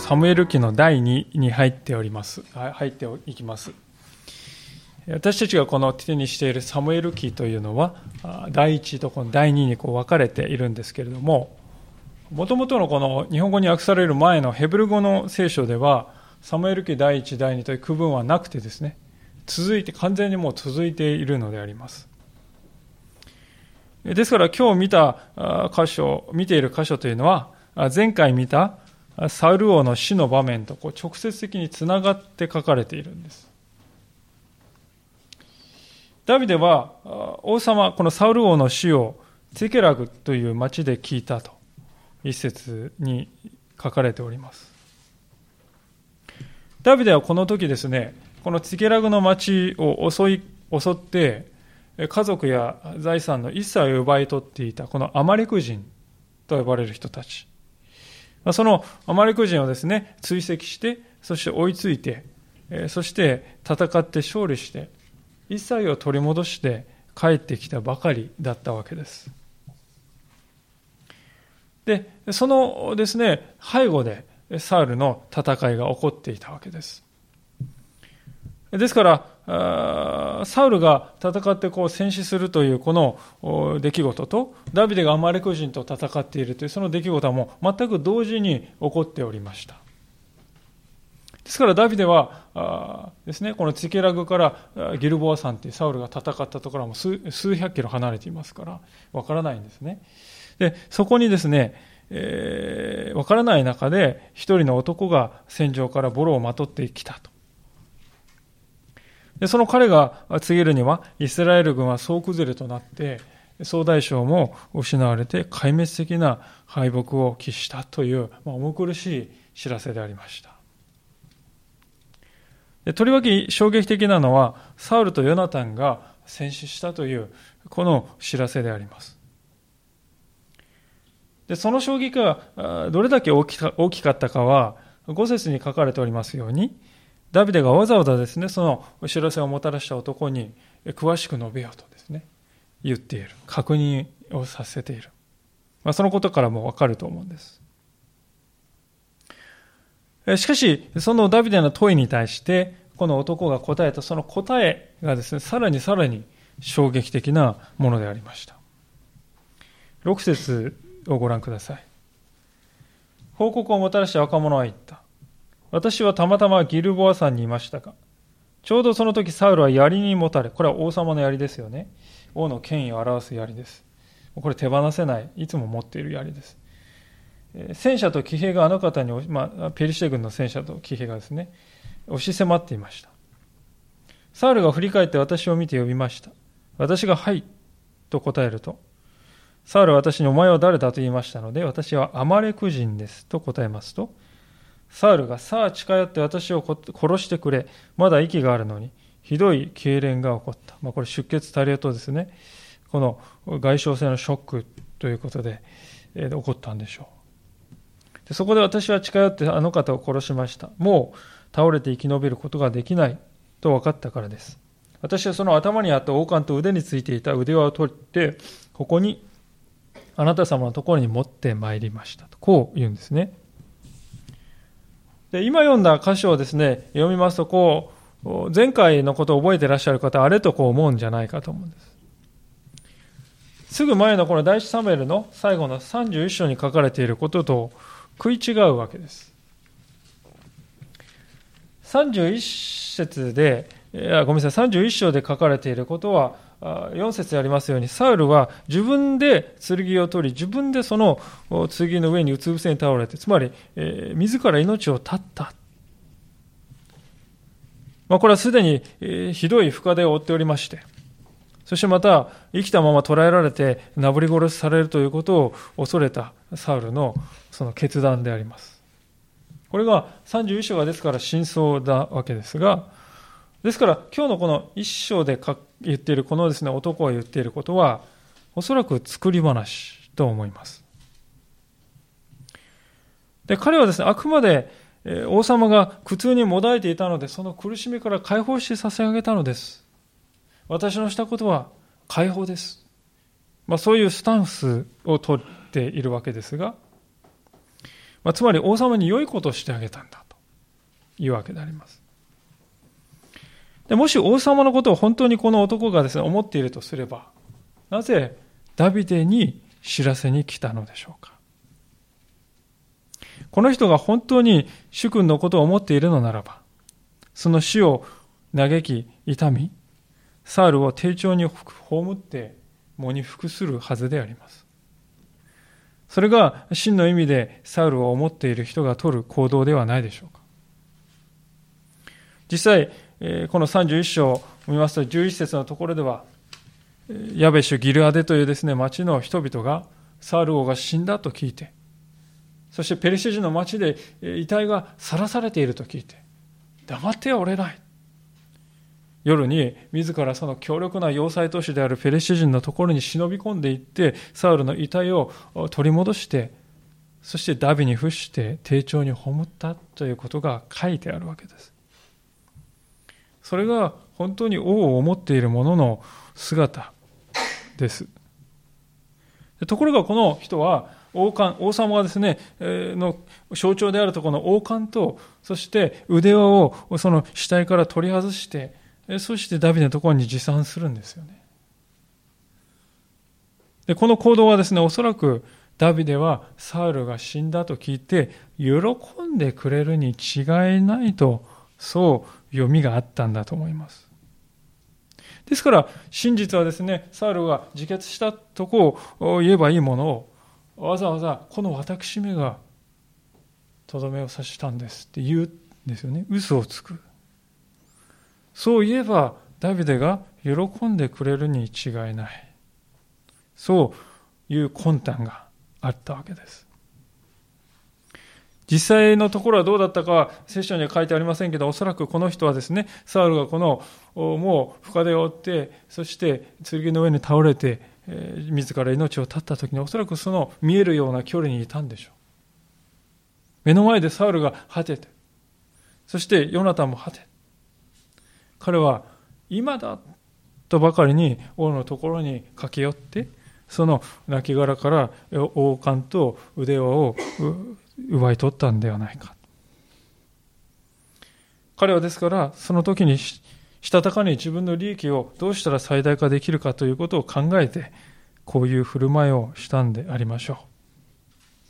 サムエル記の第2に入っております。入っていきます。私たちがこの手にしているサムエル記というのは第1とこの第2にこう分かれているんですけれどももともとのこの日本語に訳される前のヘブル語の聖書ではサムエル記第1第2という区分はなくてですね続いて完全にもう続いているのであります。ですから今日見た箇所見ている箇所というのは前回見たサウル王の死の場面とこう直接的につながって書かれているんです。ダビデは王様、このサウル王の死をツケラグという町で聞いたと一節に書かれております。ダビデはこの時ですね、このツケラグの町を襲い、襲って、家族や財産の一切を奪い取っていたこのアマレク人と呼ばれる人たち。そのアマレク人をですね、追跡して、そして追いついて、そして戦って勝利して、一切を取り戻して帰ってきたばかりだったわけです。で、そのですね、背後でサウルの戦いが起こっていたわけです。ですから、サウルが戦ってこう戦死するというこの出来事と、ダビデがアマレク人と戦っているというその出来事はもう全く同時に起こっておりました。ですからダビデはですね、このチケラグからギルボア山というサウルが戦ったところはもう数百キロ離れていますから、わからないんですね。で、そこにですね、えー、からない中で一人の男が戦場からボロをまとってきたと。でその彼が告げるには、イスラエル軍は総崩れとなって、総大将も失われて壊滅的な敗北を喫したという、まあ、重苦しい知らせでありました。でとりわけ衝撃的なのは、サウルとヨナタンが戦死したという、この知らせであります。でその衝撃がどれだけ大きか大きかったかは、5節に書かれておりますように、ダビデがわざわざですね、そのお知らせをもたらした男に詳しく述べようとですね、言っている。確認をさせている。まあ、そのことからもわかると思うんです。しかし、そのダビデの問いに対して、この男が答えたその答えがですね、さらにさらに衝撃的なものでありました。6節をご覧ください。報告をもたらした若者は言。私はたまたまギルボア山にいましたが、ちょうどその時サウルは槍に持たれ、これは王様の槍ですよね。王の権威を表す槍です。これ手放せない、いつも持っている槍です。戦車と騎兵があの方に、まあ、ペリシテ軍の戦車と騎兵がですね、押し迫っていました。サウルが振り返って私を見て呼びました。私がはいと答えると、サウルは私にお前は誰だと言いましたので、私はアマレク人ですと答えますと、サウルがさあ近寄って私を殺してくれ、まだ息があるのに、ひどい痙攣が起こった。まあ、これ出血多量とですね、この外傷性のショックということで、えー、起こったんでしょうで。そこで私は近寄ってあの方を殺しました。もう倒れて生き延びることができないと分かったからです。私はその頭にあった王冠と腕についていた腕輪を取って、ここにあなた様のところに持ってまいりましたと。こう言うんですね。で今読んだ箇所をですね、読みますと、こう、前回のことを覚えていらっしゃる方、あれとこう思うんじゃないかと思うんです。すぐ前のこの第一サムエルの最後の31章に書かれていることと食い違うわけです。31節で、ごめんなさい、31章で書かれていることは、4節にありますように、サウルは自分で剣を取り、自分でその剣の上にうつ伏せに倒れて、つまり、えー、自ら命を絶った。まあ、これはすでに、えー、ひどい深手を負っておりまして、そしてまた、生きたまま捕らえられて、なぶり殺されるということを恐れたサウルのその決断であります。これが31章がですから真相なわけですが、ですから今日のこの一章で言っているこのですね男が言っていることはおそらく作り話と思います。で彼はですねあくまで王様が苦痛にもだえていたのでその苦しみから解放してさせ上げたのです。私のしたことは解放です。まあ、そういうスタンスをとっているわけですがまあ、つまり王様に良いことをしてあげたんだというわけであります。でもし王様のことを本当にこの男がですね、思っているとすれば、なぜダビデに知らせに来たのでしょうか？この人が本当に主君のことを思っているのならば、その死を嘆き、痛み、サールを丁重に葬って喪に服するはずであります。それが真の意味でサウルを思っている人が取る行動ではないでしょうか？実際、この31章を見ますと11節のところでは、ヤベシュ・ギルアデというですね、町の人々がサウル王が死んだと聞いて、そしてペリシ人の町で遺体が晒されていると聞いて、黙ってはおれない。夜に自らその強力な要塞都市であるペレシ人のところに忍び込んでいってサウルの遺体を取り戻してそしてダビに伏して丁重に葬ったということが書いてあるわけですそれが本当に王を思っている者のの姿ですところがこの人は王冠王様がですね、え、の象徴であるとこの王冠とそして腕輪をその死体から取り外してそしてダビデのところに持参するんですよね。でこの行動はですね、おそらくダビデはサウルが死んだと聞いて喜んでくれるに違いないと、そう読みがあったんだと思います。ですから、真実はですね、サウルが自決したとこを言えばいいものを、わざわざこの私めがとどめを刺したんですって言うんですよね。嘘をつく。そう言えばダビデが喜んでくれるに違いない。そういう魂胆があったわけです。実際のところはどうだったかは聖書には書いてありませんけど、おそらくこの人はですね、サウルがこの、もう深手を負って、そして剣の上に倒れて、自ら命を絶った時に、おそらくその見えるような距離にいたんでしょう。目の前でサウルが果てて、そしてヨナタンも果て、彼は今だとばかりに王のところに駆け寄ってその亡骸から王冠と腕輪を奪い取ったんではないか彼はですからその時にしたたかに自分の利益をどうしたら最大化できるかということを考えてこういう振る舞いをしたんでありましょ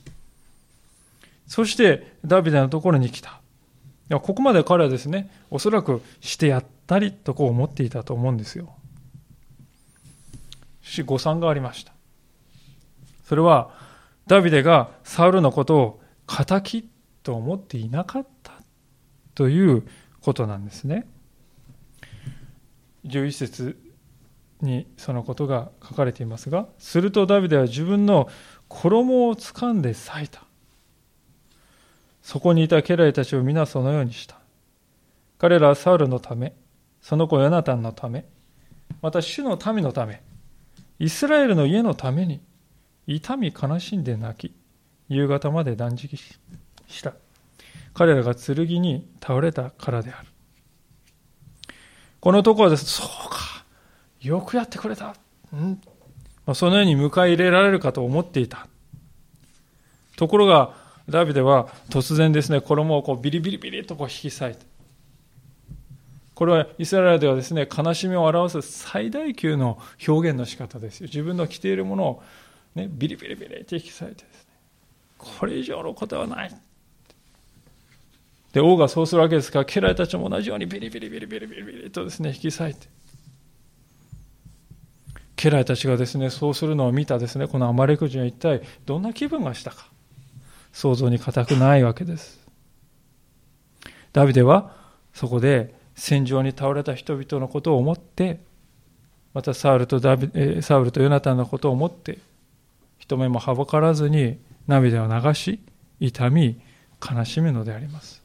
うそしてダビデのところに来たいやここまで彼はですねおそらくしてやったりとこう思っていたと思うんですよ。しかし誤算がありました。それはダビデがサウルのことを敵と思っていなかったということなんですね。11節にそのことが書かれていますが、するとダビデは自分の衣を掴んで裂いた。そこにいた家来たちを皆そのようにした。彼らはサウルのため、その子ヨナタンのため、また主の民のため、イスラエルの家のために、痛み悲しんで泣き、夕方まで断食した。彼らが剣に倒れたからである。このところです。そうか。よくやってくれた。うんまあ、そのように迎え入れられるかと思っていた。ところが、ダビデは突然ですね、衣をこうビリビリビリとこう引き裂いて、これはイスラエルではですね、悲しみを表す最大級の表現の仕方ですよ。自分の着ているものを、ね、ビリビリビリって引き裂いてですね、これ以上のことはない。で、王がそうするわけですから、家来たちも同じようにビリビリビリビリビリビリとですね、引き裂いて。家来たちがですね、そうするのを見たですね、このアマレク人は一体どんな気分がしたか。想像に難くないわけです。ダビデはそこで戦場に倒れた人々のことを思って、またサウルとダビサウルとヨナタンのことを思って、人目もはばからずに涙を流し、痛み、悲しむのであります。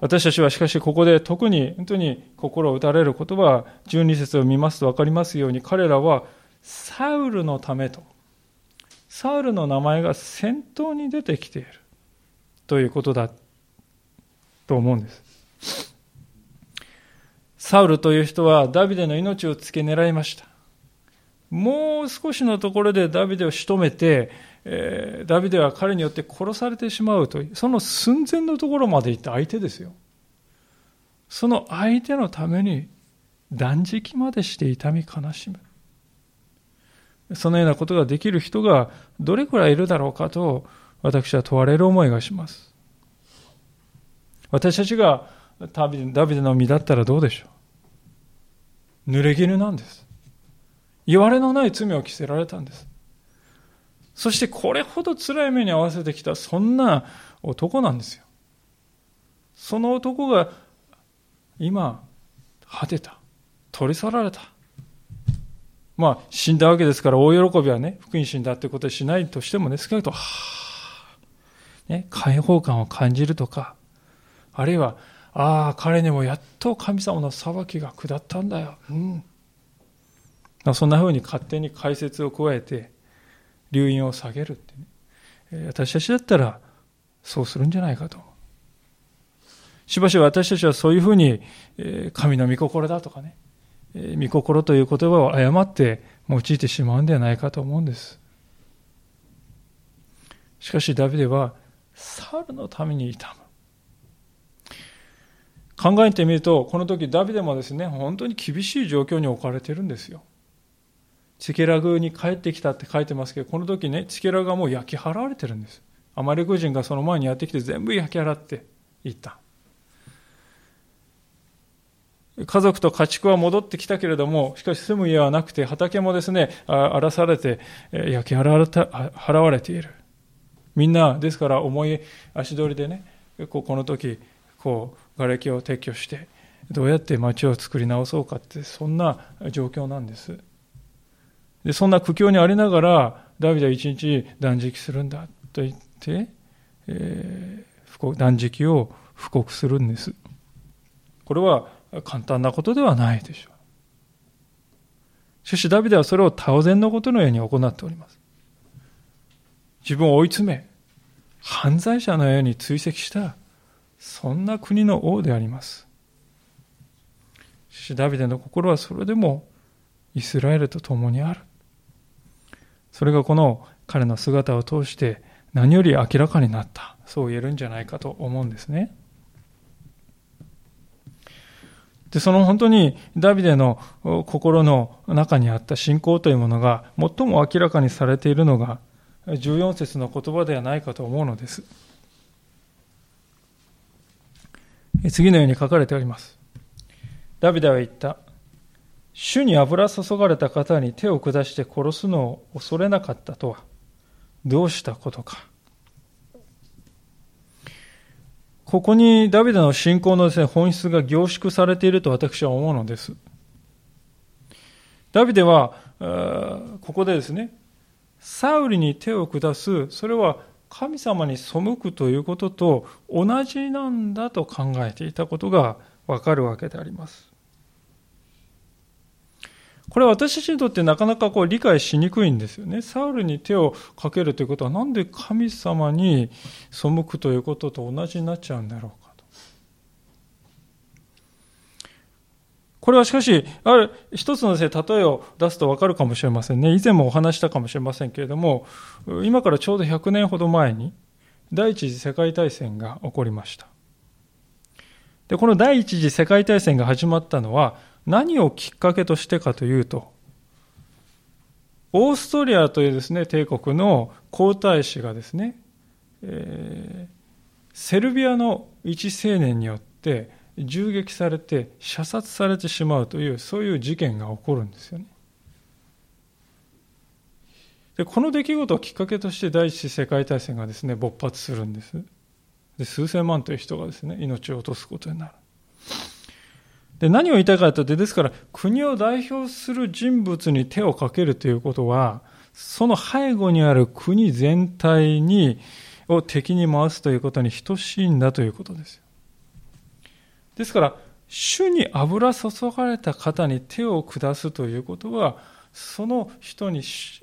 私たちはしかしここで特に本当に心を打たれる言葉は12節を見ますと分かりますように彼らはサウルのためとサウルの名前が先頭に出てきているということだと思うんです。サウルという人はダビデの命を付け狙いました。もう少しのところでダビデを仕留めて、えー、ダビデは彼によって殺されてしまうという、その寸前のところまで行った相手ですよ。その相手のために断食までして痛み悲しむ。そのようなことができる人がどれくらいいるだろうかと私は問われる思いがします。私たちがダビデの身だったらどうでしょう濡れ衣なんです。言われのない罪を着せられたんです。そしてこれほど辛い目に遭わせてきたそんな男なんですよ。その男が今果てた。取り去られた。まあ死んだわけですから大喜びはね、福音死んだってことはしないとしてもね、少なくとも、ね、解放感を感じるとか、あるいは、ああ、彼にもやっと神様の裁きが下ったんだよ。うん。そんなふうに勝手に解説を加えて、留飲を下げるってね。私たちだったら、そうするんじゃないかと。しばしば私たちはそういうふうに、神の御心だとかね、御心という言葉を誤って用いてしまうんではないかと思うんです。しかしダビデは、サルのために痛む。考えてみると、この時ダビデもですね、本当に厳しい状況に置かれてるんですよ。チケラグに帰ってきたって書いてますけど、この時ね、チケラグはもう焼き払われてるんです。アマレク人がその前にやってきて全部焼き払っていった。家族と家畜は戻ってきたけれども、しかし住む家はなくて、畑もですね、荒らされて、焼き払われている。みんな、ですから重い足取りでね、この時、こう、瓦礫を撤去して、どうやって町を作り直そうかって、そんな状況なんです。で、そんな苦境にありながら、ダビデは一日断食するんだと言って、えー、断食を布告するんです。これは簡単なことではないでしょう。しかしダビデはそれを当然のことのように行っております。自分を追い詰め、犯罪者のように追跡した、そんな国の王であります。しかしダビデの心はそれでもイスラエルと共にある。それがこの彼の姿を通して何より明らかになった。そう言えるんじゃないかと思うんですね。で、その本当にダビデの心の中にあった信仰というものが最も明らかにされているのが14節の言葉ではないかと思うのです。次のように書かれております。ダビデは言った。主に油注がれた方に手を下して殺すのを恐れなかったとは、どうしたことか。ここにダビデの信仰のですね、本質が凝縮されていると私は思うのです。ダビデは、ここでですね、サウリに手を下す、それは神様に背くということと同じなんだと考えていたことがわかるわけであります。これは私たちにとってなかなかこう理解しにくいんですよね。サウルに手をかけるということはなんで神様に背くということと同じになっちゃうんだろうかと。これはしかし、ある一つの、例えを出すとわかるかもしれませんね。以前もお話したかもしれませんけれども、今からちょうど100年ほど前に第一次世界大戦が起こりました。で、この第一次世界大戦が始まったのは、何をきっかけとしてかというと、オーストリアというですね、帝国の皇太子がですね、えー、セルビアの一青年によって銃撃されて射殺されてしまうという、そういう事件が起こるんですよね。でこの出来事をきっかけとして第一次世界大戦がですね、勃発するんです。で数千万という人がですね、命を落とすことになる。で、何を言いたいかというと、ですから、国を代表する人物に手をかけるということは、その背後にある国全体に、を敵に回すということに等しいんだということですですから、主に油注がれた方に手を下すということは、その人に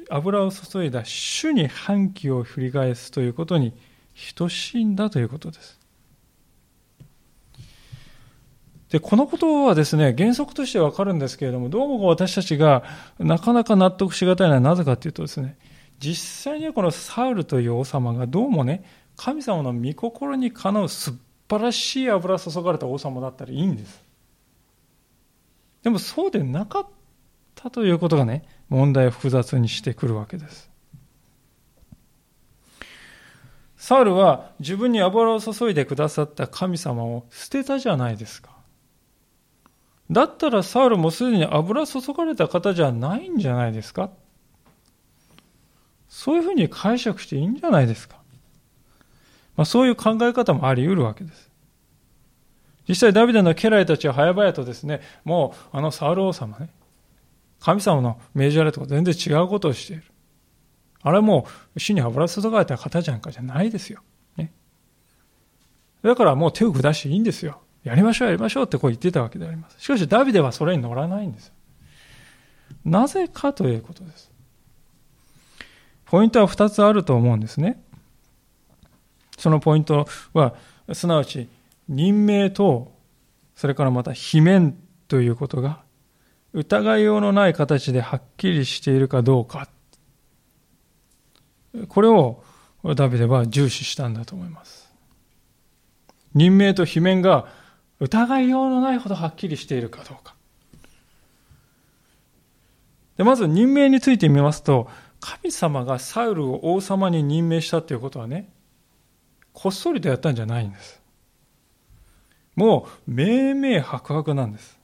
油を注いだ主に反旗を振り返すということに等しいんだということです。で、このことはですね、原則としてわかるんですけれども、どうも私たちがなかなか納得しがたいのはなぜかというとですね、実際にはこのサウルという王様がどうもね、神様の御心にかなう素晴らしい油注がれた王様だったらいいんです。でもそうでなかったということがね、問題を複雑にしてくるわけです。サウルは自分に油を注いでくださった神様を捨てたじゃないですか。だったらサウルもすでに油注がれた方じゃないんじゃないですか？そういうふうに解釈していいんじゃないですか？まあ、そういう考え方もあり得るわけです。実際ダビデの家来たちは早々とですね、もうあのサウル王様ね、神様の命じられたこと全然違うことをしている。あれはもう死に油注がれた方じゃんかじゃないですよ。ね。だからもう手を下していいんですよ。やりましょうやりましょうってこう言ってたわけであります。しかしダビデはそれに乗らないんです。なぜかということです。ポイントは2つあると思うんですね。そのポイントは、すなわち任命と、それからまた罷免ということが疑いようのない形ではっきりしているかどうか。これをダビデは重視したんだと思います。任命と罷免が疑いようのないほどはっきりしているかどうか。でまず任命についてみますと、神様がサウルを王様に任命したということはね、こっそりとやったんじゃないんです。もう、明々白々なんです。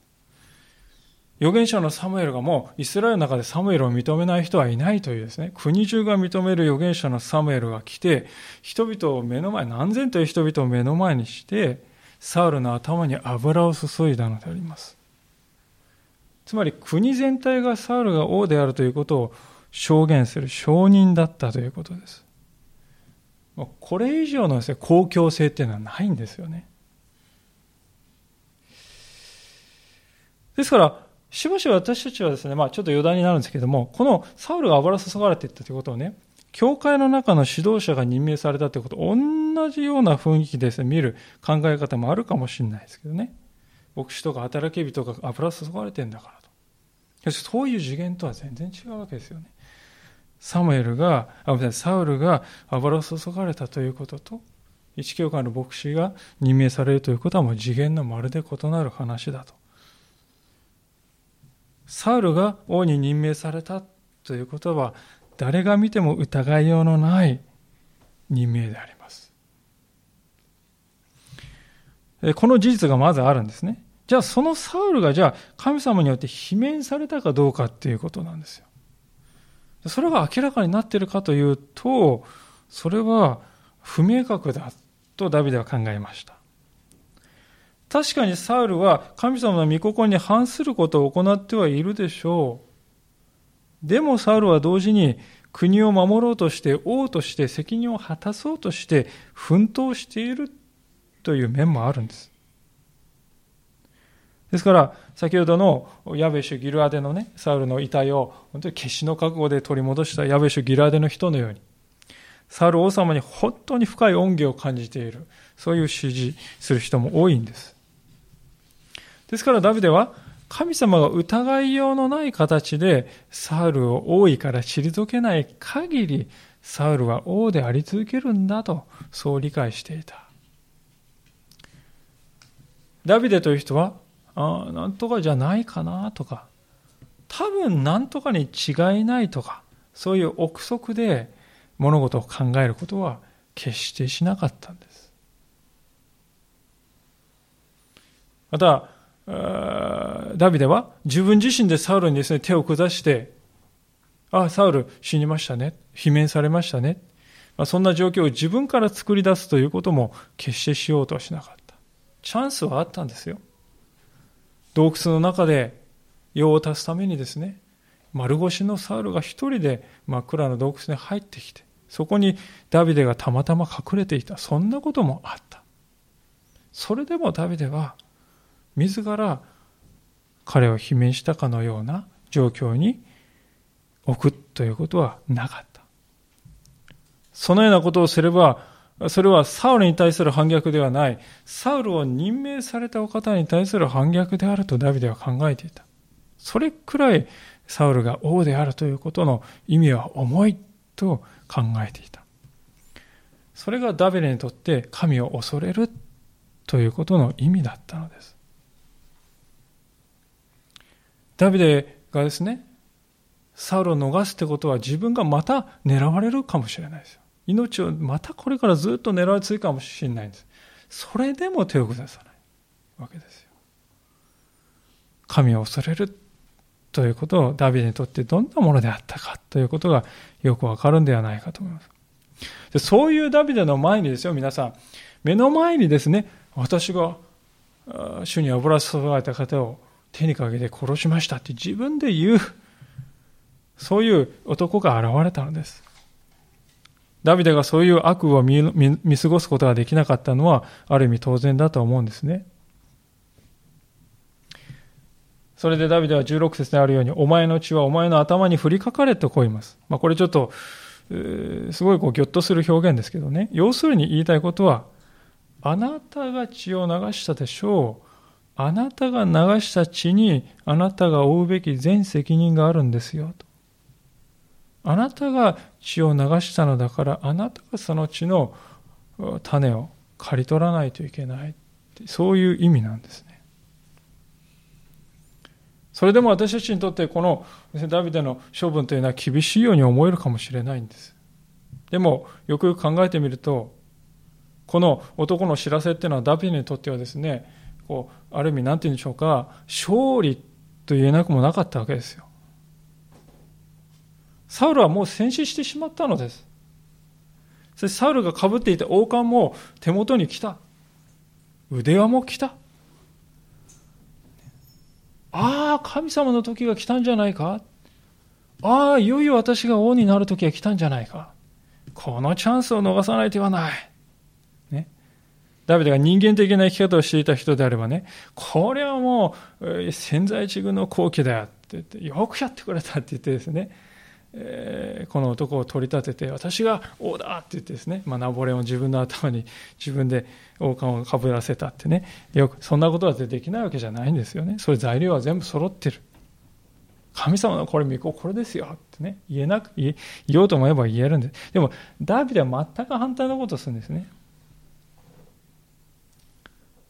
預言者のサムエルがもうイスラエルの中でサムエルを認めない人はいないというですね、国中が認める預言者のサムエルが来て、人々を目の前、何千という人々を目の前にして、サウルの頭に油を注いだのであります。つまり国全体がサウルが王であるということを証言する証人だったということです。これ以上のですね、公共性っていうのはないんですよね。ですから、しばしば私たちはですね、まあちょっと余談になるんですけども、このサウルが油注がれていったということをね、教会の中の指導者が任命されたということ、同同じような雰囲気で、見る考え方もあるかもしれないですけどね。牧師とか働き人が油注がれてんだからと。そういう次元とは全然違うわけですよね。サムエルが、あ、サウルが油注がれたということと、一教会の牧師が任命されるということはもう次元のまるで異なる話だと。サウルが王に任命されたということは、誰が見ても疑いようのない任命であります。この事実がまずあるんですね。じゃあそのサウルがじゃあ神様によって罷免されたかどうかっていうことなんですよ。それが明らかになっているかというと、それは不明確だとダビデは考えました。確かにサウルは神様の御心に反することを行ってはいるでしょう。でもサウルは同時に国を守ろうとして王として責任を果たそうとして奮闘しているという面もあるんです。ですから、先ほどのヤベシュ・ギルアデのね、サウルの遺体を本当に決死の覚悟で取り戻したヤベシュ・ギルアデの人のように、サウル王様に本当に深い恩義を感じている、そういう支持する人も多いんです。ですからダビデは、神様が疑いようのない形でサウルを王位から退けない限り、サウルは王であり続けるんだと、そう理解していた。ダビデという人は、ああなんとかじゃないかなとか、多分なんとかに違いないとか、そういう憶測で物事を考えることは決してしなかったんです。また、ダビデは自分自身でサウルにですね、手を下して、あ、サウル死にましたね。罷免されましたね。まあ、そんな状況を自分から作り出すということも決してしようとはしなかった。チャンスはあったんですよ。洞窟の中で用を足すためにですね、丸腰のサウルが一人で真っ暗な洞窟に入ってきて、そこにダビデがたまたま隠れていた。そんなこともあった。それでもダビデは自ら彼を罷免したかのような状況に置くということはなかった。そのようなことをすれば、それはサウルに対する反逆ではない、サウルを任命されたお方に対する反逆であるとダビデは考えていた。それくらいサウルが王であるということの意味は重いと考えていた。それがダビデにとって神を恐れるということの意味だったのです。ダビデがですね、サウルを逃すってことは自分がまた狙われるかもしれないですよ。命をまたこれからずっと狙われ続くかもしれないんです。それでも手を下さないわけですよ。神を恐れるということをダビデにとってどんなものであったかということがよくわかるんではないかと思います。でそういうダビデの前にですよ、皆さん。目の前にですね、私が主に油注がれた方を手にかけて殺しましたって自分で言う、そういう男が現れたのです。ダビデがそういう悪を見過ごすことができなかったのは、ある意味当然だと思うんですね。それでダビデは16節にあるように、お前の血はお前の頭に降りかかれとこう言います。まあ、これちょっと、すごいこうギョッとする表現ですけどね。要するに言いたいことは、あなたが血を流したでしょう。あなたが流した血にあなたが負うべき全責任があるんですよと。あなたが血を流したのだからあなたがその血の種を刈り取らないといけないそういう意味なんですね。それでも私たちにとってこのダビデの処分というのは厳しいように思えるかもしれないんです。でもよくよく考えてみるとこの男の知らせっていうのはダビデにとってはですねこうある意味何て言うんでしょうか勝利と言えなくもなかったわけですよサウルはもう戦死してしまったのです。そしてサウルがかぶっていた王冠も手元に来た。腕輪も来た。ああ神様の時が来たんじゃないか。ああいよいよ私が王になる時が来たんじゃないか。このチャンスを逃さない手はない。ね。ダビデが人間的な生き方をしていた人であればね、これはもう潜在地軍の好機だよって言って、よくやってくれたって言ってですね、え、この男を取り立てて、私が王だって言ってですね、まあ、ナポレオン自分の頭に自分で王冠をかぶらせたってね、よく、そんなことはできないわけじゃないんですよね。それ材料は全部揃ってる。神様のこれ、御子これですよってね、言えなく、言おうと思えば言えるんです。でも、ダービデは全く反対のことをするんですね。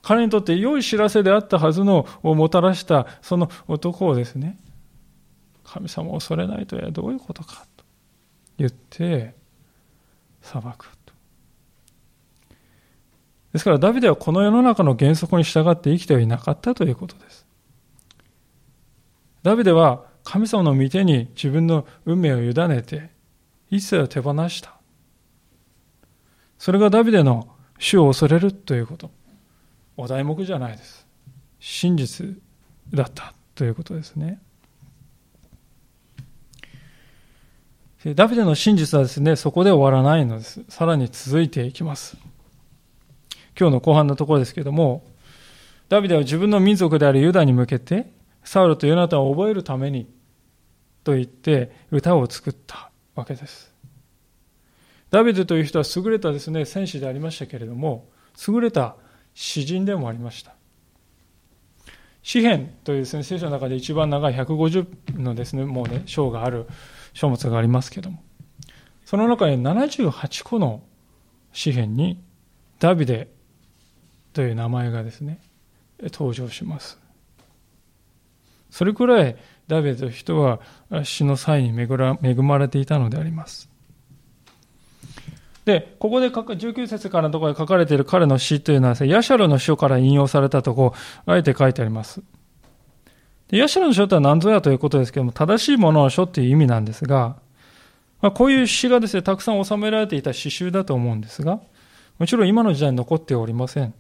彼にとって良い知らせであったはずのをもたらしたその男をですね、神様を恐れないとはどういうことかと言って裁くと。ですからダビデはこの世の中の原則に従って生きてはいなかったということです。ダビデは神様の御手に自分の運命を委ねて一切を手放した。それがダビデの主を恐れるということ。お題目じゃないです。真実だったということですね。ダビデの真実はですね、そこで終わらないのです。さらに続いていきます。今日の後半のところですけれども、ダビデは自分の民族であるユダに向けて、サウルとヨナタンを覚えるために、と言って歌を作ったわけです。ダビデという人は優れたですね、戦士でありましたけれども、優れた詩人でもありました。詩篇というですね、聖書の中で一番長い150のですね、もうね、章がある書物がありますけども、その中に78個の詩篇にダビデという名前がですね、登場します。それくらいダビデという人は死の際に恵まれていたのであります。で、ここで19節からのところで書かれている彼の詩というのは、ヤシャルの書から引用されたとこあえて書いてあります。でヤシャルの書とは何ぞやということですけども、正しいものの書っていう意味なんですが、まあ、こういう詩がですね、たくさん収められていた詩集だと思うんですが、もちろん今の時代に残っておりません。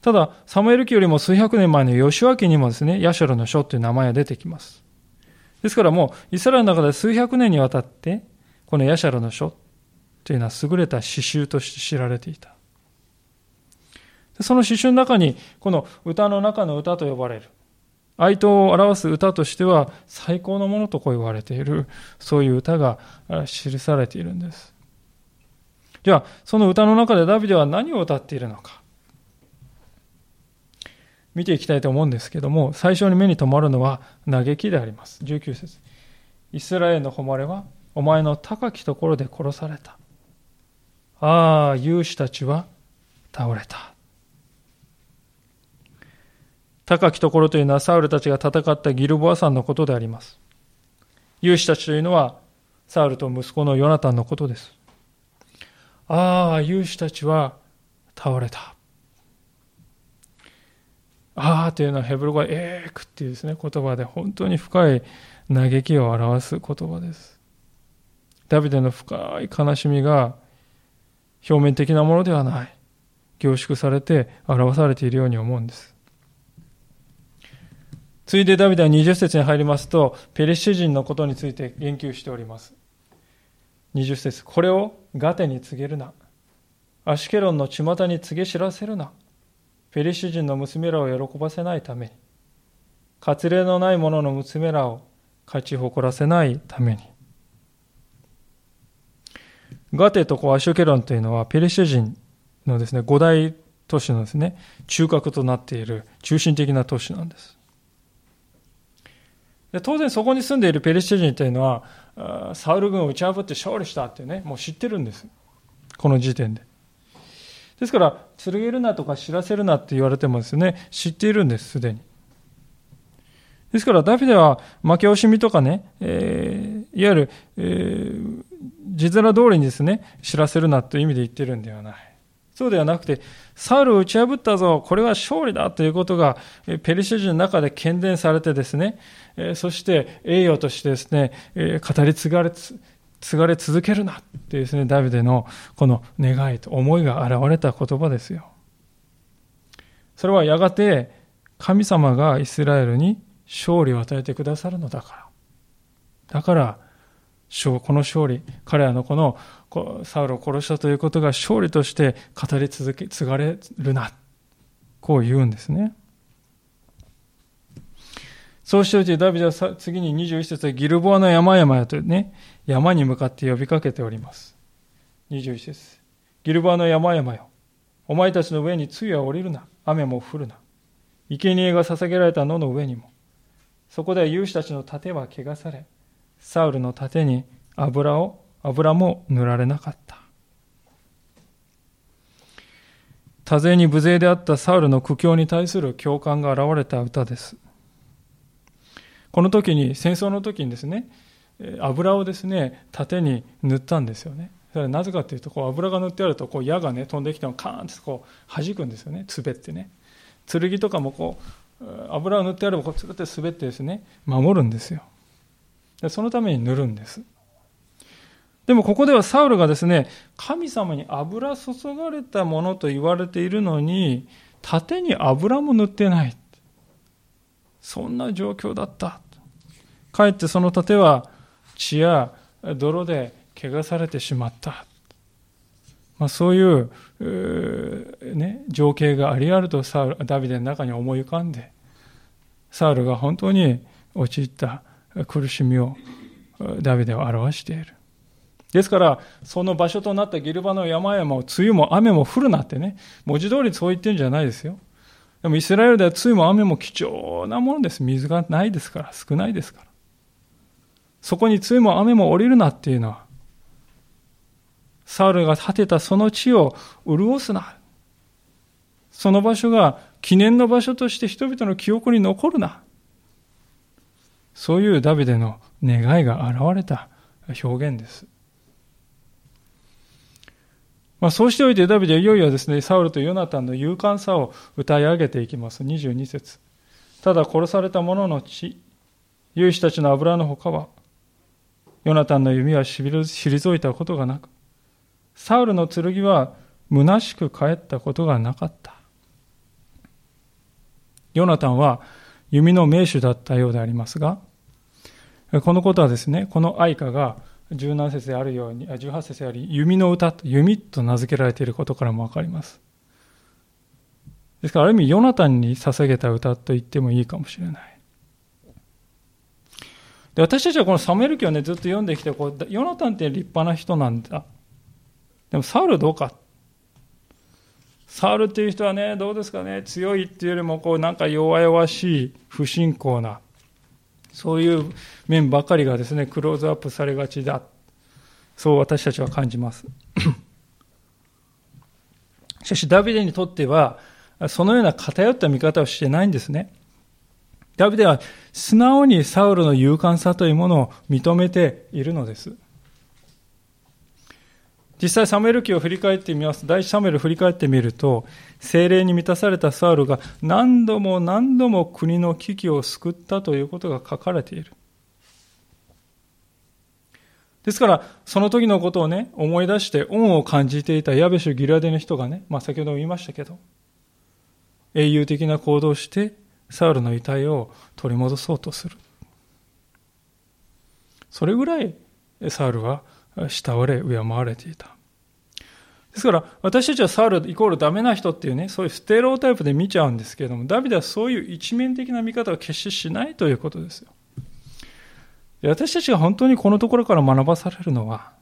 ただ、サムエル記よりも数百年前の吉脇にもですね、ヤシャルの書という名前が出てきます。ですからもう、イスラエルの中で数百年にわたって、このヤシャルの書というのは優れた詩集として知られていた。その詩集の中に、この歌の中の歌と呼ばれる、哀悼を表す歌としては最高のものとこう言われている、そういう歌が記されているんです。じゃあ、その歌の中でダビデは何を歌っているのか。見ていきたいと思うんですけども、最初に目に留まるのは嘆きであります。19節イスラエルの誉れは、お前の高きところで殺された。ああ、勇士たちは倒れた。高きところというのはサウルたちが戦ったギルボア山のことであります。勇士たちというのはサウルと息子のヨナタンのことです。ああ、勇士たちは倒れた。ああというのはヘブル語はエークっていうですね、言葉で本当に深い嘆きを表す言葉です。ダビデの深い悲しみが表面的なものではない。凝縮されて表されているように思うんです。ついでダビデは20節に入りますと、ペリシュ人のことについて言及しております。20節これをガテに告げるな。アシュケロンの巷に告げ知らせるな。ペリシュ人の娘らを喜ばせないために。割礼のない者の娘らを勝ち誇らせないために。ガテとこうアシュケロンというのはペリシュ人のですね、五大都市のですね、中核となっている中心的な都市なんです。で当然そこに住んでいるペリシテ人というのは、サウル軍を打ち破って勝利したってね、もう知ってるんです。この時点で。ですから、告げるなとか知らせるなって言われてもですね、知っているんです、すでに。ですから、ダビデは負け惜しみとかね、えー、いわゆる、えー、字面通りにですね、知らせるなという意味で言ってるんではない。そうではなくて、サウルを打ち破ったぞ、これは勝利だということが、ペリシャ人の中で喧伝されてですね、そして栄誉としてですね、語り継がれ、継がれ続けるなっていうですね、ダビデのこの願いと思いが現れた言葉ですよ。それはやがて神様がイスラエルに勝利を与えてくださるのだから。だから、この勝利、彼らのこのサウルを殺したということが勝利として語り続け、継がれるな。こう言うんですね。そうしておいてダビデは次に21節でギルボアの山々やとね、山に向かって呼びかけております。21節ギルボアの山々よ。お前たちの上に露は降りるな。雨も降るな。生贄が捧げられた野の上にも。そこでは勇士たちの盾は汚され、サウルの盾に油を油も塗られなかった。多勢に無勢であったサウルの苦境に対する共感が現れた歌です。この時に、戦争の時にですね、油をですね、盾に塗ったんですよね。それはなぜかというと、こう油が塗ってあると、こう矢がね、飛んできてもカーンってこう弾くんですよね、滑ってね。剣とかもこう、油を塗ってあれば、こうつるって滑ってですね、守るんですよ。でそのために塗るんです。でもここではサウルがですね、神様に油注がれたものと言われているのに、盾に油も塗ってない。そんな状況だった。かえってその盾は血や泥で汚されてしまった。まあ、そういう、ね、情景がありあるとサウルダビデの中に思い浮かんで、サウルが本当に陥った苦しみをダビデは表している。ですから、その場所となったギルバの山々を梅雨も雨も降るなってね、文字通りそう言ってるんじゃないですよ。でもイスラエルでは梅雨も雨も貴重なものです。水がないですから、少ないですから。そこに梅雨も雨も降りるなっていうのは、サウルが果てたその地を潤すな。その場所が記念の場所として人々の記憶に残るな。そういうダビデの願いが現れた表現です。まあ、そうしておいてダビデはいよいよですね、サウルとヨナタンの勇敢さを歌い上げていきます。22節ただ殺された者の血、勇士たちの油の他は、ヨナタンの弓は退いたことがなく、サウルの剣は虚しく帰ったことがなかった。ヨナタンは弓の名手だったようでありますが、このことはですね、この愛歌が17節であるように、18節であり、弓の歌、弓と名付けられていることからもわかります。ですから、ある意味、ヨナタンに捧げた歌と言ってもいいかもしれない。で私たちはこのサムエル記をね、ずっと読んできて、こうヨナタンって立派な人なんだ。でもサウルどうか？サウルっていう人はね、どうですかね、強いっていうよりも、こう、なんか弱々しい、不信仰な、そういう面ばかりがですね、クローズアップされがちだ。そう私たちは感じます。しかし、ダビデにとっては、そのような偏った見方をしてないんですね。ダビデは素直にサウルの勇敢さというものを認めているのです。実際サムエル記を振り返ってみます。第一サムエルを振り返ってみると、精霊に満たされたサウルが何度も何度も国の危機を救ったということが書かれている。ですから、その時のことをね、思い出して恩を感じていたヤベシュ・ギラデの人がね、まあ先ほども言いましたけど、英雄的な行動をして、サウルの遺体を取り戻そうとする。それぐらい、サウルは慕われ、敬われていた。ですから、私たちはサウルイコールダメな人っていうね、そういうステレオタイプで見ちゃうんですけれども、ダビデはそういう一面的な見方を決してしないということですよ。私たちが本当にこのところから学ばされるのは、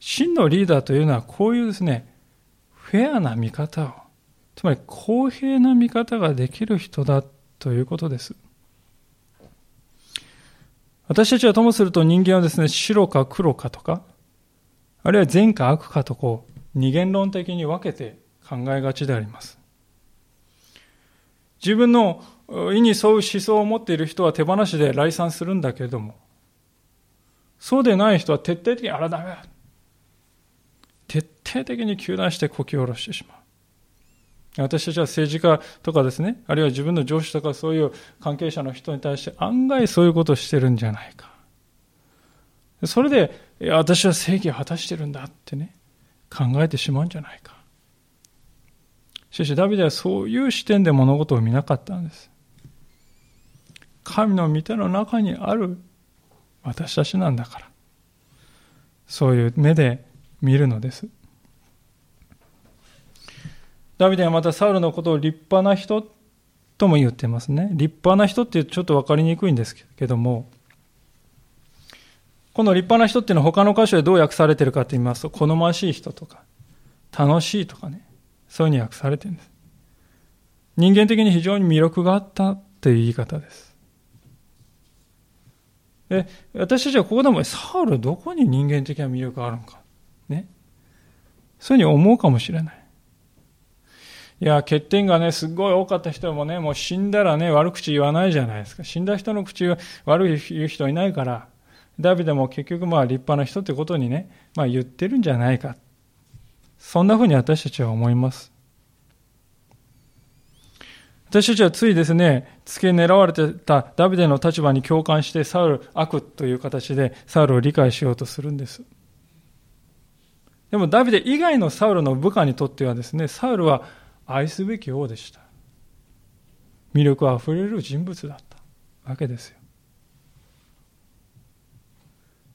真のリーダーというのはこういうですね、フェアな見方を、つまり公平な見方ができる人だということです。私たちはともすると人間はですね、白か黒かとか、あるいは善か悪かとこう、二元論的に分けて考えがちであります。自分の意に沿う思想を持っている人は手放しで来賛するんだけれども、そうでない人は徹底的に、あらダメだ。徹底的に糾弾してこき下ろしてしまう。私たちは政治家とかですね、あるいは自分の上司とかそういう関係者の人に対して案外そういうことをしてるんじゃないか。それで、私は正義を果たしてるんだってね、考えてしまうんじゃないか。しかし、ダビデはそういう視点で物事を見なかったんです。神の御手の中にある私たちなんだから。そういう目で見るのです。ダビデはまたサウルのことを立派な人とも言ってますね。立派な人ってちょっと分かりにくいんですけども、この立派な人っていうのは他の箇所でどう訳されてるかと言いますと、好ましい人とか、楽しいとかね、そういうふうに訳されてるんです。人間的に非常に魅力があったという言い方です。で私たちはここでも、サウルどこに人間的な魅力があるのか。ね。そういうふうに思うかもしれない。いや、欠点がね、すごい多かった人もね、もう死んだらね、悪口言わないじゃないですか。死んだ人の口が悪い言う人いないから、ダビデも結局まあ立派な人ってことにね、まあ言ってるんじゃないか。そんなふうに私たちは思います。私たちはついですね、付け狙われてたダビデの立場に共感してサウル、悪という形でサウルを理解しようとするんです。でもダビデ以外のサウルの部下にとってはですね、サウルは愛すべき王でした。魅力あふれる人物だったわけですよ。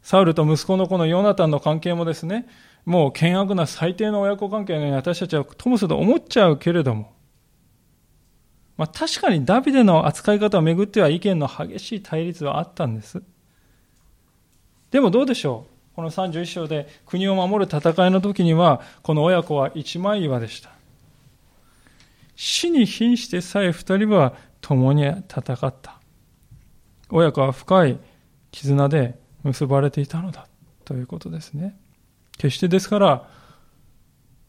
サウルと息子の子のヨナタンの関係もですね、もう険悪な最低の親子関係のように私たちはともすると思っちゃうけれども、まあ、確かにダビデの扱い方をめぐっては意見の激しい対立はあったんです。でもどうでしょう？この31章で国を守る戦いの時には、この親子は一枚岩でした。死に瀕してさえ二人は共に戦った。親子は深い絆で結ばれていたのだということですね。決してですから、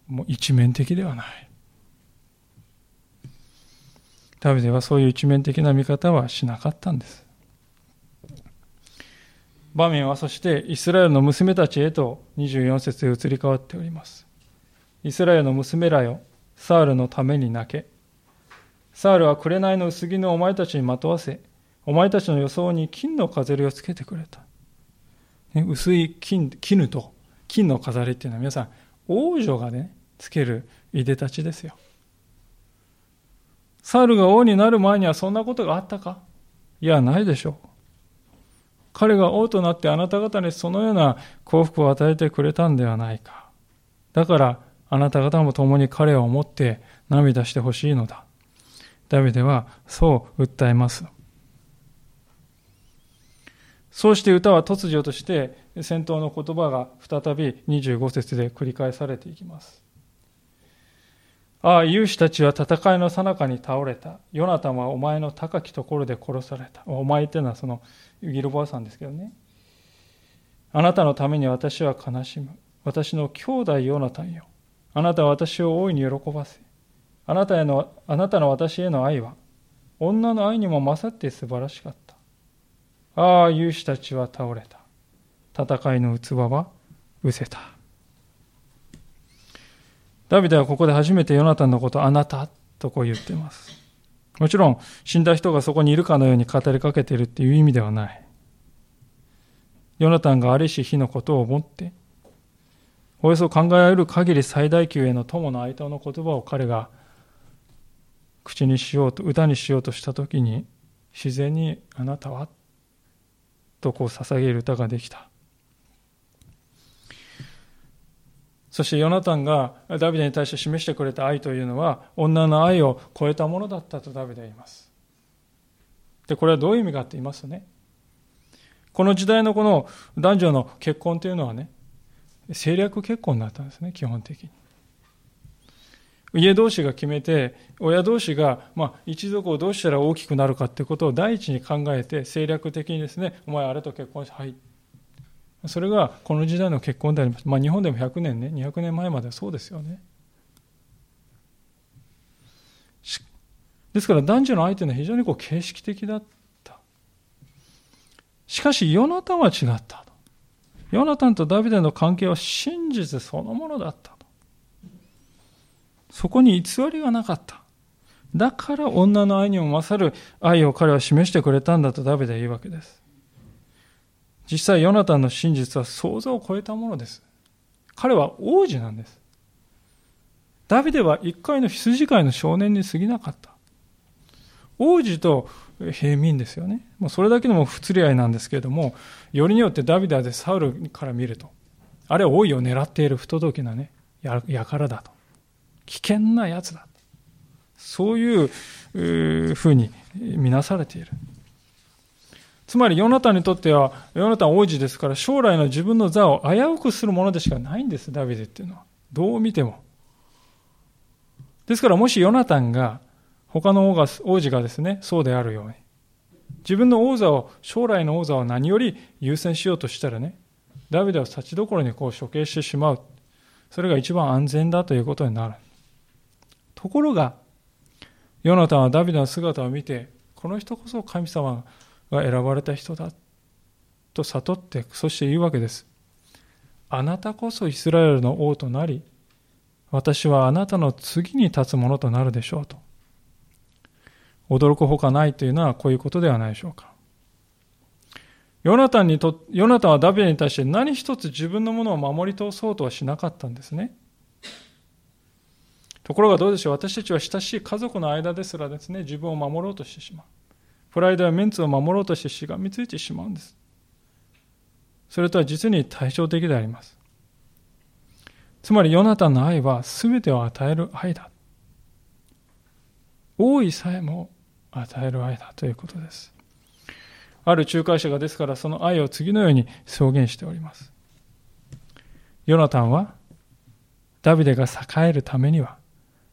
もう一面的ではない。ダビデはそういう一面的な見方はしなかったんです。場面はそしてイスラエルの娘たちへと24節で移り変わっております。イスラエルの娘らよ、サウルのために泣け。サウルは紅の薄着のお前たちにまとわせ、お前たちの予想に金の飾りをつけてくれた。ね、薄い金絹と金の飾りっていうのは皆さん、王女がね、つけるいでたちですよ。サウルが王になる前にはそんなことがあったか？いや、ないでしょう。彼が王となってあなた方にそのような幸福を与えてくれたんではないか。だから、あなた方も共に彼を思って涙してほしいのだ。ダビデはそう訴えます。そうして歌は突如として戦闘の言葉が再び25節で繰り返されていきます。ああ、勇士たちは戦いの最中に倒れた。ヨナタンはお前の高きところで殺された。お前っていうのはそのギルボアさんですけどね。あなたのために私は悲しむ。私の兄弟ヨナタンよ。あなたは私を大いに喜ばせ。あなたへの、あなたの私への愛は、女の愛にも勝って素晴らしかった。ああ、勇士たちは倒れた。戦いの器は失せた。ダビデはここで初めてヨナタンのことあなたとこう言っています。もちろん死んだ人がそこにいるかのように語りかけているっていう意味ではない。ヨナタンがありし日のことを思って、およそ考えられる限り最大級への友の相手の言葉を彼が口にしようと、歌にしようとしたときに、自然にあなたはとこう捧げる歌ができた。そしてヨナタンがダビデに対して示してくれた愛というのは女の愛を超えたものだったとダビデは言います。で、これはどういう意味かって言いますね、この時代のこの男女の結婚というのはね、政略結婚だったんですね、基本的に。家同士が決めて、親同士が、まあ、一族をどうしたら大きくなるかってことを第一に考えて、政略的にですね、お前あれと結婚して、はい。それがこの時代の結婚であります。まあ、日本でも100年ね、200年前まではそうですよね。ですから男女の愛というの非常にこう形式的だった。しかし、ヨナタンは違った。ヨナタンとダビデの関係は真実そのものだった。そこに偽りがなかった。だから女の愛にも勝る愛を彼は示してくれたんだとダビデは言うわけです。実際ヨナタンの真実は想像を超えたものです。彼は王子なんです。ダビデは一回の羊飼いの少年に過ぎなかった。王子と平民ですよね。もうそれだけでも不釣り合いなんですけれども、よりによってダビデはでサウルから見ると、あれは王位を狙っている不届きなね、やからだと。危険なやつだ。そういうふうに見なされている。つまり、ヨナタンにとっては、ヨナタン王子ですから、将来の自分の座を危うくするものでしかないんです、ダビデっていうのは。どう見ても。ですから、もしヨナタンが、他の王が王子がですね、そうであるように、自分の王座を、将来の王座を何より優先しようとしたらね、ダビデは立ちどころにこう処刑してしまう。それが一番安全だということになる。ところが、ヨナタンはダビデの姿を見て、この人こそ神様が選ばれた人だと悟って、そして言うわけです。あなたこそイスラエルの王となり、私はあなたの次に立つものとなるでしょうと。驚くほかないというのはこういうことではないでしょうか。ヨナタンにと、ヨナタンはダビデに対して何一つ自分のものを守り通そうとはしなかったんですね。ところがどうでしょう？私たちは親しい家族の間ですらですね、自分を守ろうとしてしまう。プライドやメンツを守ろうとしてしがみついてしまうんです。それとは実に対照的であります。つまり、ヨナタンの愛は全てを与える愛だ。大いさえも与える愛だということです。ある仲介者がですからその愛を次のように表現しております。ヨナタンはダビデが栄えるためには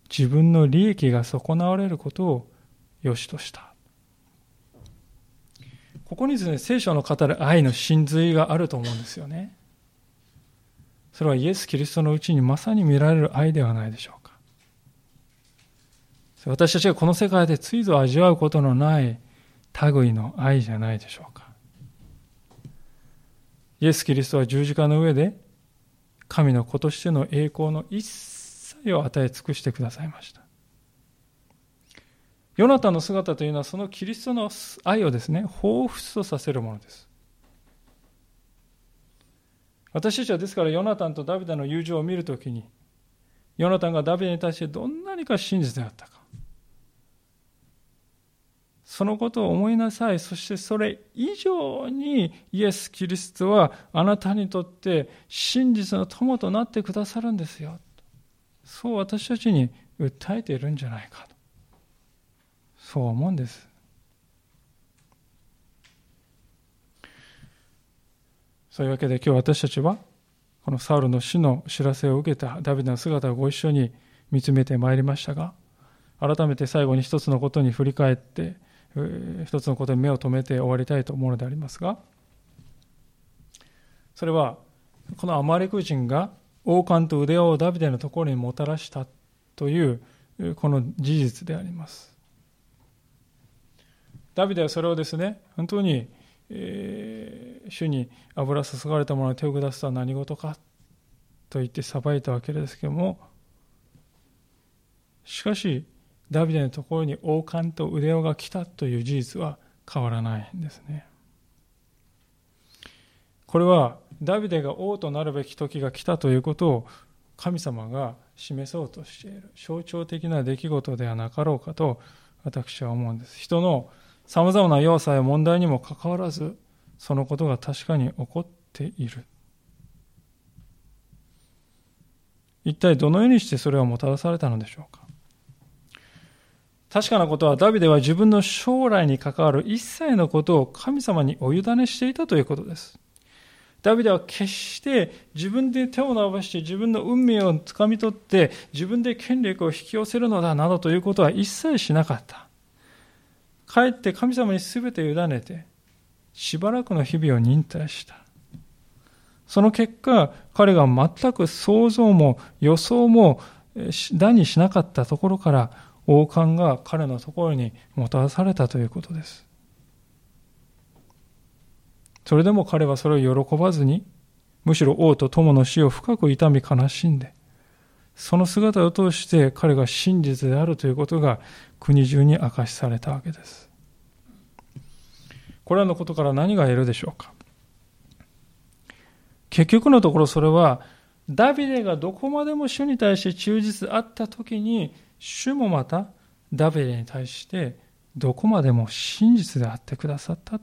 自分の利益が損なわれることを良しとした。ここにですね、聖書の語る愛の真髄があると思うんですよね。それはイエス・キリストのうちにまさに見られる愛ではないでしょうか。私たちがこの世界でついぞ味わうことのない類の愛じゃないでしょうか。イエス・キリストは十字架の上で神の子としての栄光の一を与え尽くしてくださいました。ヨナタの姿というのはそのキリストの愛をですね、彷彿とさせるものです。私たちはですからヨナタンとダビデの友情を見るときに、ヨナタンがダビデに対してどんなにか真実であったか。そのことを思いなさい。そしてそれ以上にイエス・キリストはあなたにとって真実の友となってくださるんですよ。そう私たちに訴えているんじゃないかと。そう思うんです。そういうわけで今日私たちはこのサウルの死の知らせを受けたダビデの姿をご一緒に見つめてまいりましたが改めて最後に一つのことに振り返って一つのことに目を留めて終わりたいと思うのでありますがそれはこのアマレク人が王冠と腕をダビデのところにもたらしたというこの事実でありますダビデはそれをですね本当に、えー、主に油注がれたものに手を下すとは何事かと言って裁いたわけですけどもしかしダビデのところに王冠と腕輪が来たという事実は変わらないんですね。これはダビデが王となるべき時が来たということを神様が示そうとしている象徴的な出来事ではなかろうかと私は思うんです。人のさまざまな要素や問題にもかかわらずそのことが確かに起こっている。一体どのようにしてそれをもたらされたのでしょうか確かなことはダビデは自分の将来に関わる一切のことを神様にお委ねしていたということです。ダビデは決して自分で手を伸ばして自分の運命をつかみ取って自分で権力を引き寄せるのだなどということは一切しなかった。かえって神様に全て委ねてしばらくの日々を忍耐した。その結果、彼が全く想像も予想も打にしなかったところから王冠が彼のところにもたらされたということです。それでも彼はそれを喜ばずに、むしろ王と友の死を深く痛み悲しんで、その姿を通して彼が真実であるということが国中に明かしされたわけです。これらのことから何が得るでしょうか？結局のところそれはダビデがどこまでも主に対して忠実あった時に主もまたダビデに対してどこまでも真実であってくださった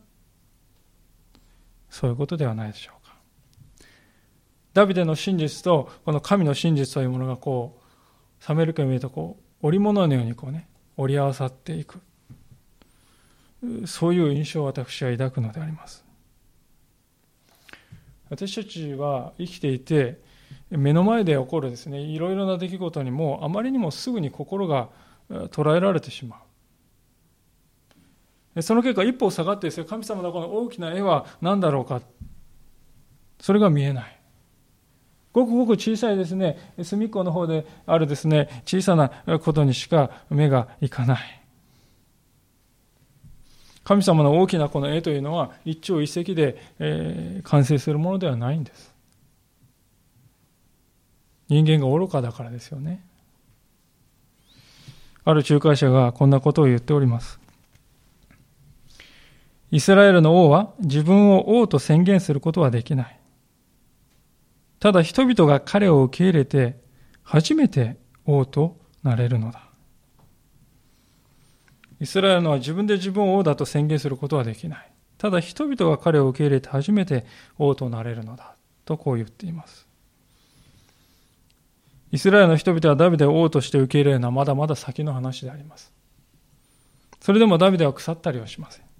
そういうことではないでしょうか。ダビデの真実とこの神の真実というものがこう冷めるか見るとこう織物のようにこうね織り合わさっていく。そういう印象を私は抱くのであります。私たちは生きていて目の前で起こるですねいろいろな出来事にもあまりにもすぐに心が捉えられてしまう。その結果一歩下がってですね神様のこの大きな絵は何だろうかそれが見えないごくごく小さいですね隅っこの方であるですね小さなことにしか目がいかない神様の大きなこの絵というのは一朝一夕で、え、完成するものではないんです人間が愚かだからですよね。ある仲介者がこんなことを言っております。イスラエルの王は自分を王と宣言することはできない。ただ人々が彼を受け入れて初めて王となれるのだ。イスラエルのは自分で自分を王だと宣言することはできない。ただ人々が彼を受け入れて初めて王となれるのだ。とこう言っています。イスラエルの人々はダビデを王として受け入れるのはまだまだ先の話であります。それでもダビデは腐ったりはしません。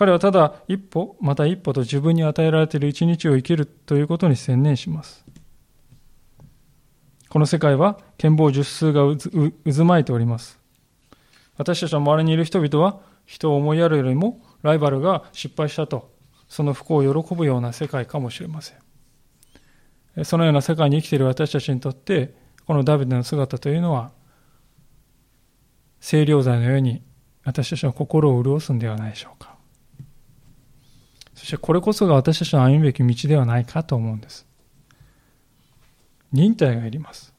彼はただ一歩、また一歩と自分に与えられている一日を生きるということに専念します。この世界は剣謀術数が渦巻いております。私たちの周りにいる人々は人を思いやるよりもライバルが失敗したと、その不幸を喜ぶような世界かもしれません。そのような世界に生きている私たちにとって、このダビデの姿というのは、清涼剤のように私たちの心を潤すんではないでしょうか。そしてこれこそが私たちの歩むべき道ではないかと思うんです。忍耐がいります。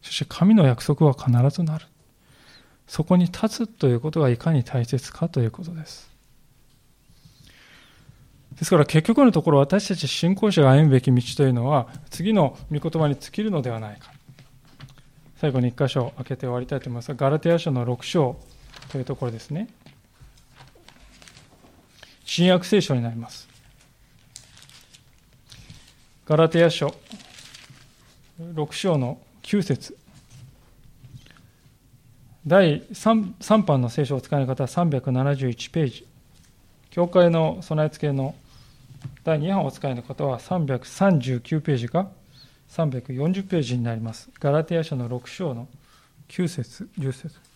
そして神の約束は必ずなる。そこに立つということがいかに大切かということです。ですから結局のところ私たち信仰者が歩むべき道というのは次の御言葉に尽きるのではないか。最後に一箇所開けて終わりたいと思いますが、ガラテヤ書の6章というところですね。新約聖書になります。ガラテヤ書6章の9節第 3, 3版の聖書を使いの方は371ページ。教会の備え付けの第2版をお使いの方は339ページか340ページになります。ガラテヤ書の6章の9節10節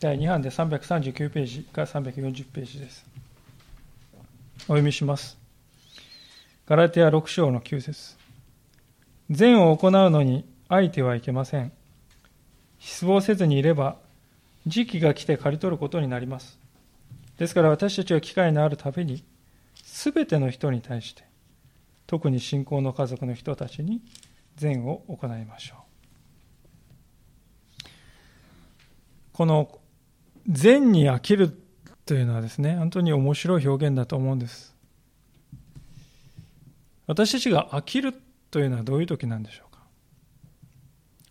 第2版で339ページから340ページです。お読みします。ガラテヤ6章の9節善を行うのに相手はいけません。失望せずにいれば、時期が来て刈り取ることになります。ですから私たちは機会のあるたびに、すべての人に対して、特に信仰の家族の人たちに善を行いましょう。この善に飽きるというのはですね、本当に面白い表現だと思うんです。私たちが飽きるというのはどういう時なんでしょうか。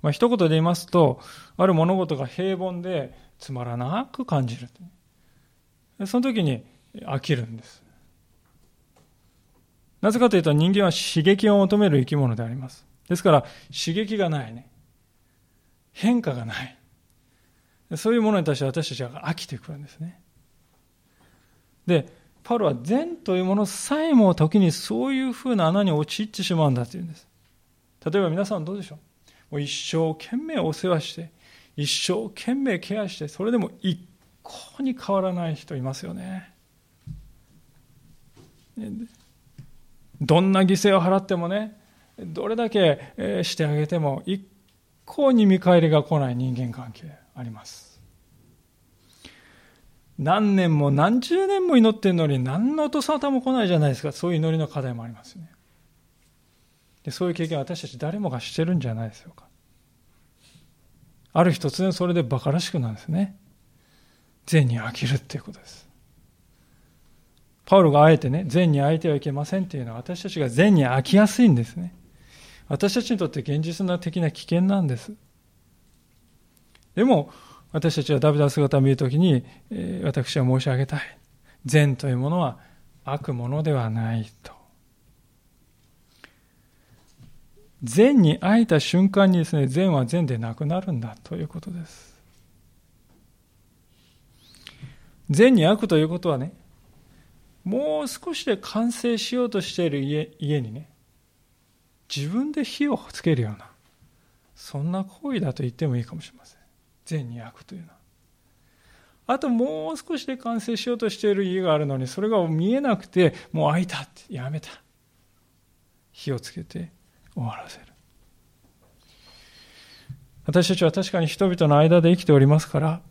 まあ、一言で言いますと、ある物事が平凡でつまらなく感じる。その時に飽きるんです。なぜかというと人間は刺激を求める生き物であります。ですから刺激がないね。変化がない。そういうものに対して私たちは飽きてくるんですね。で、パウロは善というものさえも時にそういうふうな穴に陥ってしまうんだというんです。例えば皆さんどうでしょう？もう一生懸命お世話して、一生懸命ケアして、それでも一向に変わらない人いますよね。どんな犠牲を払ってもね、どれだけしてあげても一向に見返りが来ない人間関係あります。何年も何十年も祈ってるのに何の音沙汰も来ないじゃないですか。そういう祈りの課題もありますよね。でそういう経験私たち誰もがしてるんじゃないでしょうか。ある日突然それで馬鹿らしくなるんですね。善に飽きるっていうことです。パウロがあえてね、善に相手はいけませんっていうのは私たちが善に飽きやすいんですね。私たちにとって現実的な危険なんです。でも、私たちはダビデの姿を見るときに、私は申し上げたい。善というものは悪者ではないと。善に会えた瞬間にですね、善は善でなくなるんだということです。善に悪ということはね、もう少しで完成しようとしている家家にね、自分で火をつけるような、そんな行為だと言ってもいいかもしれません。善に悪というのは。あともう少しで完成しようとしている家があるのに、それが見えなくて、もう開いたって、やめた。火をつけて終わらせる。私たちは確かに人々の間で生きておりますから、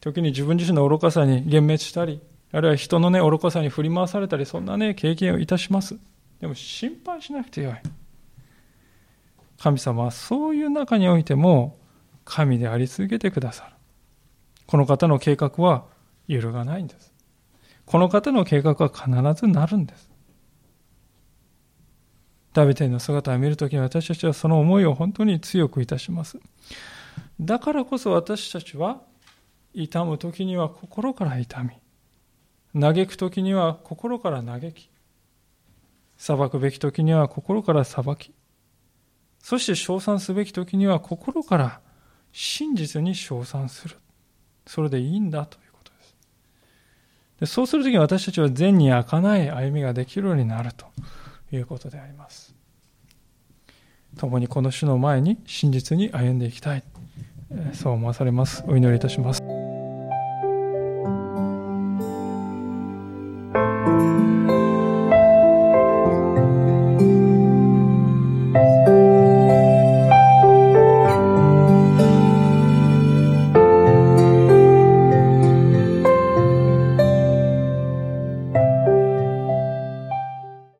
時に自分自身の愚かさに幻滅したり、あるいは人のね、愚かさに振り回されたり、そんなね、経験をいたします。でも心配しなくてよい。神様はそういう中においても、神であり続けてくださる。この方の計画は揺るがないんです。この方の計画は必ずなるんです。ダビデの姿を見るときに私たちはその思いを本当に強くいたします。だからこそ私たちは痛む時には心から痛み嘆く時には心から嘆き裁くべき時には心から裁きそして称賛すべき時には心から真実に称賛する。それでいいんだということです。でそうするときに私たちは善に開かない歩みができるようになるということであります。共にこの種の前に真実に歩んでいきたい。そう思わされます。お祈りいたします。